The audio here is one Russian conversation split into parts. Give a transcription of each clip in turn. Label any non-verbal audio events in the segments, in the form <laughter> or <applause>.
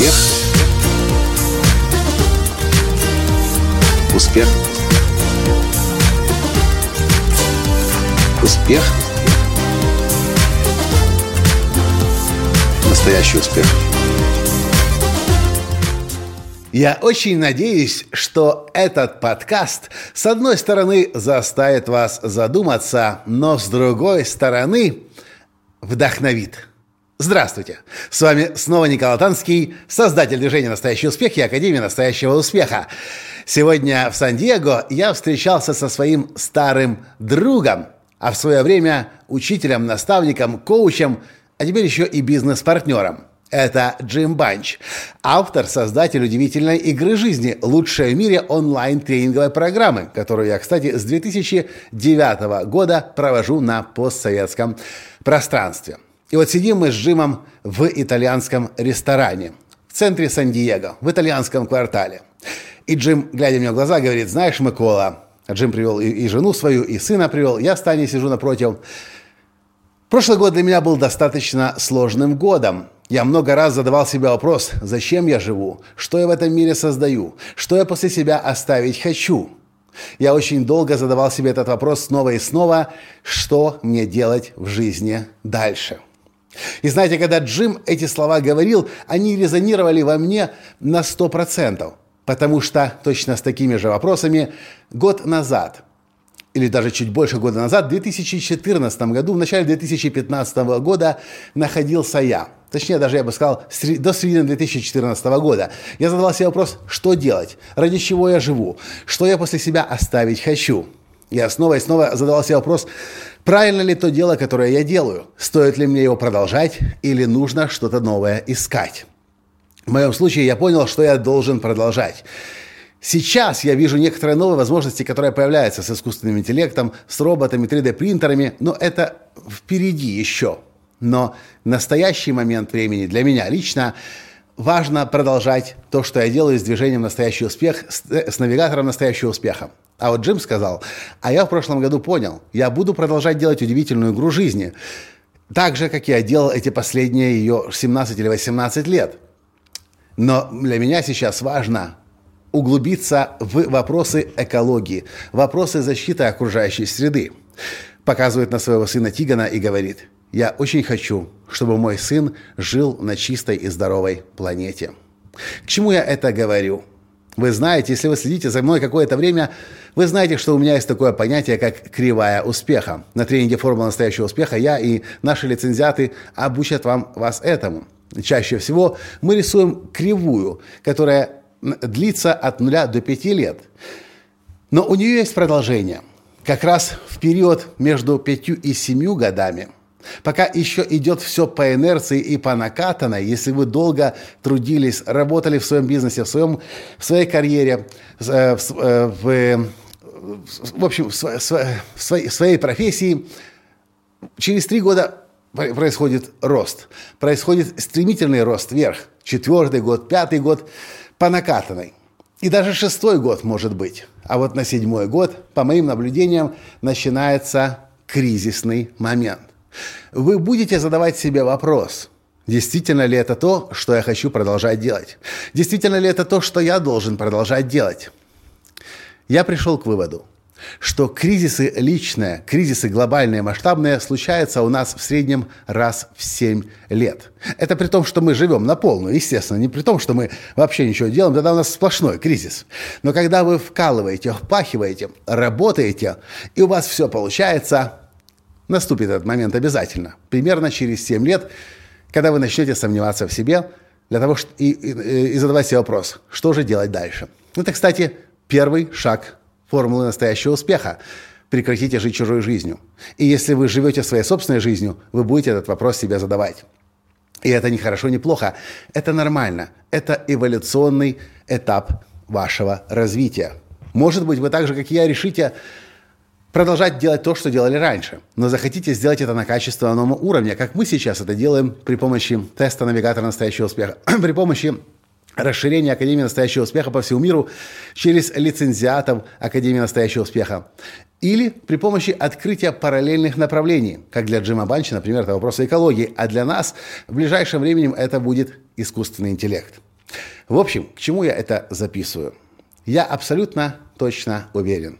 Успех. Успех. Успех. Настоящий успех. Я очень надеюсь, что этот подкаст, с одной стороны, заставит вас задуматься, но с другой стороны, вдохновит. Здравствуйте! С вами снова Николай Танский, создатель движения «Настоящий успех» и Академии «Настоящего успеха». Сегодня в Сан-Диего я встречался со своим старым другом, а в свое время учителем, наставником, коучем, а теперь еще и бизнес-партнером – это Джим Банч, автор, создатель удивительной игры жизни «Лучшая в мире» онлайн-тренинговой программы, которую я, кстати, с 2009 года провожу на постсоветском пространстве. И вот сидим мы с Джимом в итальянском ресторане в центре Сан-Диего, в итальянском квартале. И Джим, глядя мне в глаза, говорит, знаешь, Микола, Джим привел и, и жену свою, и сына привел, я с Таней сижу напротив. Прошлый год для меня был достаточно сложным годом. Я много раз задавал себе вопрос, зачем я живу, что я в этом мире создаю, что я после себя оставить хочу. Я очень долго задавал себе этот вопрос снова и снова, что мне делать в жизни дальше. И знаете, когда Джим эти слова говорил, они резонировали во мне на 100%, потому что точно с такими же вопросами год назад – или даже чуть больше года назад, в 2014 году, в начале 2015 года находился я. Точнее, даже я бы сказал, до середины 2014 года. Я задавал себе вопрос, что делать, ради чего я живу, что я после себя оставить хочу. Я снова и снова задавал себе вопрос, правильно ли то дело, которое я делаю, стоит ли мне его продолжать или нужно что-то новое искать. В моем случае я понял, что я должен продолжать. Сейчас я вижу некоторые новые возможности, которые появляются с искусственным интеллектом, с роботами, 3D-принтерами, но это впереди еще. Но настоящий момент времени для меня лично важно продолжать то, что я делаю с движением «Настоящий успех», с, с навигатором «Настоящего успеха». А вот Джим сказал, а я в прошлом году понял, я буду продолжать делать удивительную игру жизни, так же, как я делал эти последние ее 17 или 18 лет. Но для меня сейчас важно углубиться в вопросы экологии, вопросы защиты окружающей среды. Показывает на своего сына Тигана и говорит, я очень хочу, чтобы мой сын жил на чистой и здоровой планете. К чему я это говорю? Вы знаете, если вы следите за мной какое-то время, вы знаете, что у меня есть такое понятие, как кривая успеха. На тренинге «Формула настоящего успеха» я и наши лицензиаты обучат вам вас этому. Чаще всего мы рисуем кривую, которая длится от 0 до 5 лет. Но у нее есть продолжение. Как раз в период между 5 и 7 годами – Пока еще идет все по инерции и по накатанной, если вы долго трудились, работали в своем бизнесе, в, своем, в своей карьере, э, в, э, в, в общем, в, в своей, в своей профессии, через три года происходит рост. Происходит стремительный рост вверх. Четвертый год, пятый год – по накатанной. И даже шестой год может быть. А вот на седьмой год, по моим наблюдениям, начинается кризисный момент. Вы будете задавать себе вопрос, действительно ли это то, что я хочу продолжать делать? Действительно ли это то, что я должен продолжать делать? Я пришел к выводу – что кризисы личные, кризисы глобальные, масштабные случаются у нас в среднем раз в 7 лет. Это при том, что мы живем на полную, естественно, не при том, что мы вообще ничего делаем, тогда у нас сплошной кризис. Но когда вы вкалываете, впахиваете, работаете, и у вас все получается, наступит этот момент обязательно. Примерно через 7 лет, когда вы начнете сомневаться в себе, для того, и, и, и задавать себе вопрос, что же делать дальше. Это, кстати, первый шаг формулы настоящего успеха. Прекратите жить чужой жизнью. И если вы живете своей собственной жизнью, вы будете этот вопрос себе задавать. И это не хорошо, не плохо. Это нормально. Это эволюционный этап вашего развития. Может быть, вы так же, как и я, решите продолжать делать то, что делали раньше, но захотите сделать это на качественном уровне, как мы сейчас это делаем при помощи теста навигатора настоящего успеха, <clears throat> при помощи расширение Академии настоящего успеха по всему миру через лицензиатов Академии настоящего успеха. Или при помощи открытия параллельных направлений, как для Джима Банча, например, это вопросы экологии, а для нас в ближайшем времени это будет искусственный интеллект. В общем, к чему я это записываю? Я абсолютно точно уверен.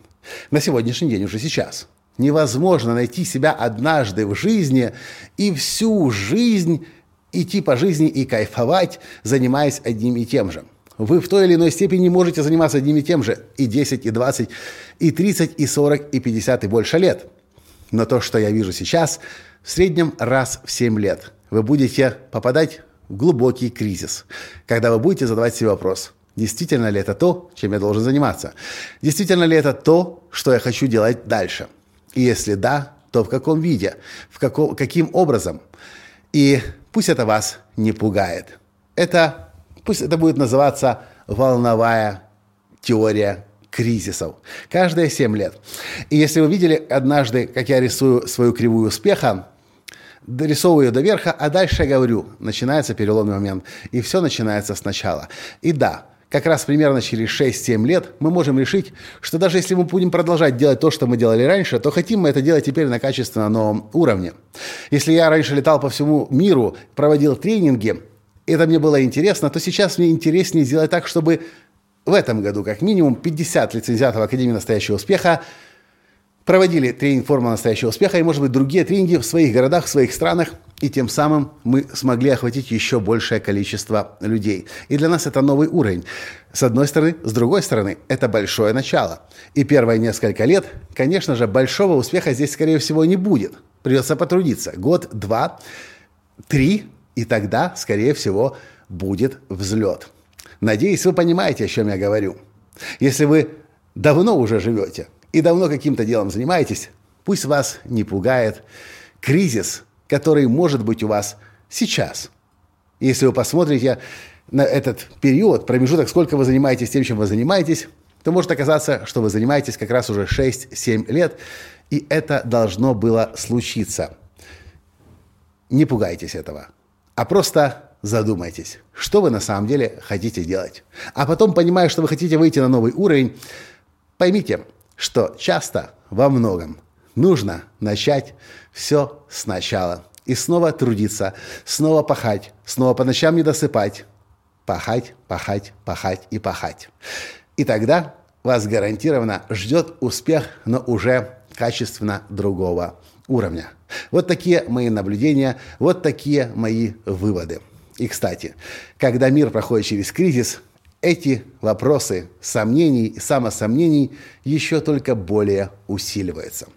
На сегодняшний день, уже сейчас, невозможно найти себя однажды в жизни и всю жизнь идти по жизни и кайфовать, занимаясь одним и тем же. Вы в той или иной степени можете заниматься одним и тем же и 10, и 20, и 30, и 40, и 50, и больше лет. Но то, что я вижу сейчас, в среднем раз в 7 лет вы будете попадать в глубокий кризис, когда вы будете задавать себе вопрос, действительно ли это то, чем я должен заниматься? Действительно ли это то, что я хочу делать дальше? И если да, то в каком виде? В каком, каким образом? И пусть это вас не пугает. Это Пусть это будет называться волновая теория кризисов. Каждые 7 лет. И если вы видели однажды, как я рисую свою кривую успеха, дорисовываю ее до верха, а дальше я говорю, начинается переломный момент. И все начинается сначала. И да, как раз примерно через 6-7 лет мы можем решить, что даже если мы будем продолжать делать то, что мы делали раньше, то хотим мы это делать теперь на качественно новом уровне. Если я раньше летал по всему миру, проводил тренинги, это мне было интересно, то сейчас мне интереснее сделать так, чтобы в этом году как минимум 50 лицензиатов Академии настоящего успеха проводили тренинг «Формула настоящего успеха» и, может быть, другие тренинги в своих городах, в своих странах, и тем самым мы смогли охватить еще большее количество людей. И для нас это новый уровень. С одной стороны. С другой стороны, это большое начало. И первые несколько лет, конечно же, большого успеха здесь, скорее всего, не будет. Придется потрудиться. Год, два, три – и тогда, скорее всего, будет взлет. Надеюсь, вы понимаете, о чем я говорю. Если вы давно уже живете и давно каким-то делом занимаетесь, пусть вас не пугает кризис, который может быть у вас сейчас. Если вы посмотрите на этот период, промежуток, сколько вы занимаетесь тем, чем вы занимаетесь, то может оказаться, что вы занимаетесь как раз уже 6-7 лет, и это должно было случиться. Не пугайтесь этого а просто задумайтесь, что вы на самом деле хотите делать. А потом, понимая, что вы хотите выйти на новый уровень, поймите, что часто во многом нужно начать все сначала. И снова трудиться, снова пахать, снова по ночам не досыпать. Пахать, пахать, пахать и пахать. И тогда вас гарантированно ждет успех, но уже качественно другого уровня. Вот такие мои наблюдения, вот такие мои выводы. И, кстати, когда мир проходит через кризис, эти вопросы сомнений и самосомнений еще только более усиливаются.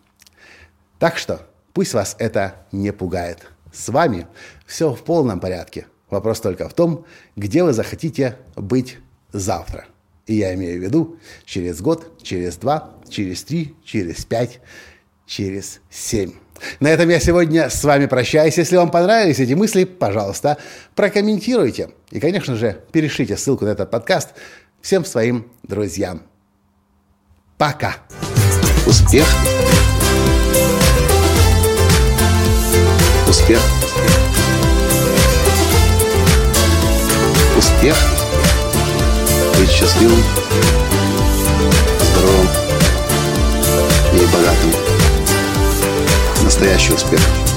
Так что пусть вас это не пугает. С вами все в полном порядке. Вопрос только в том, где вы захотите быть завтра. И я имею в виду через год, через два, через три, через пять, через семь. На этом я сегодня с вами прощаюсь. Если вам понравились эти мысли, пожалуйста, прокомментируйте. И, конечно же, перешлите ссылку на этот подкаст всем своим друзьям. Пока. Успех. Успех. Успех. Быть счастливым, здоровым и богатым настоящий успех.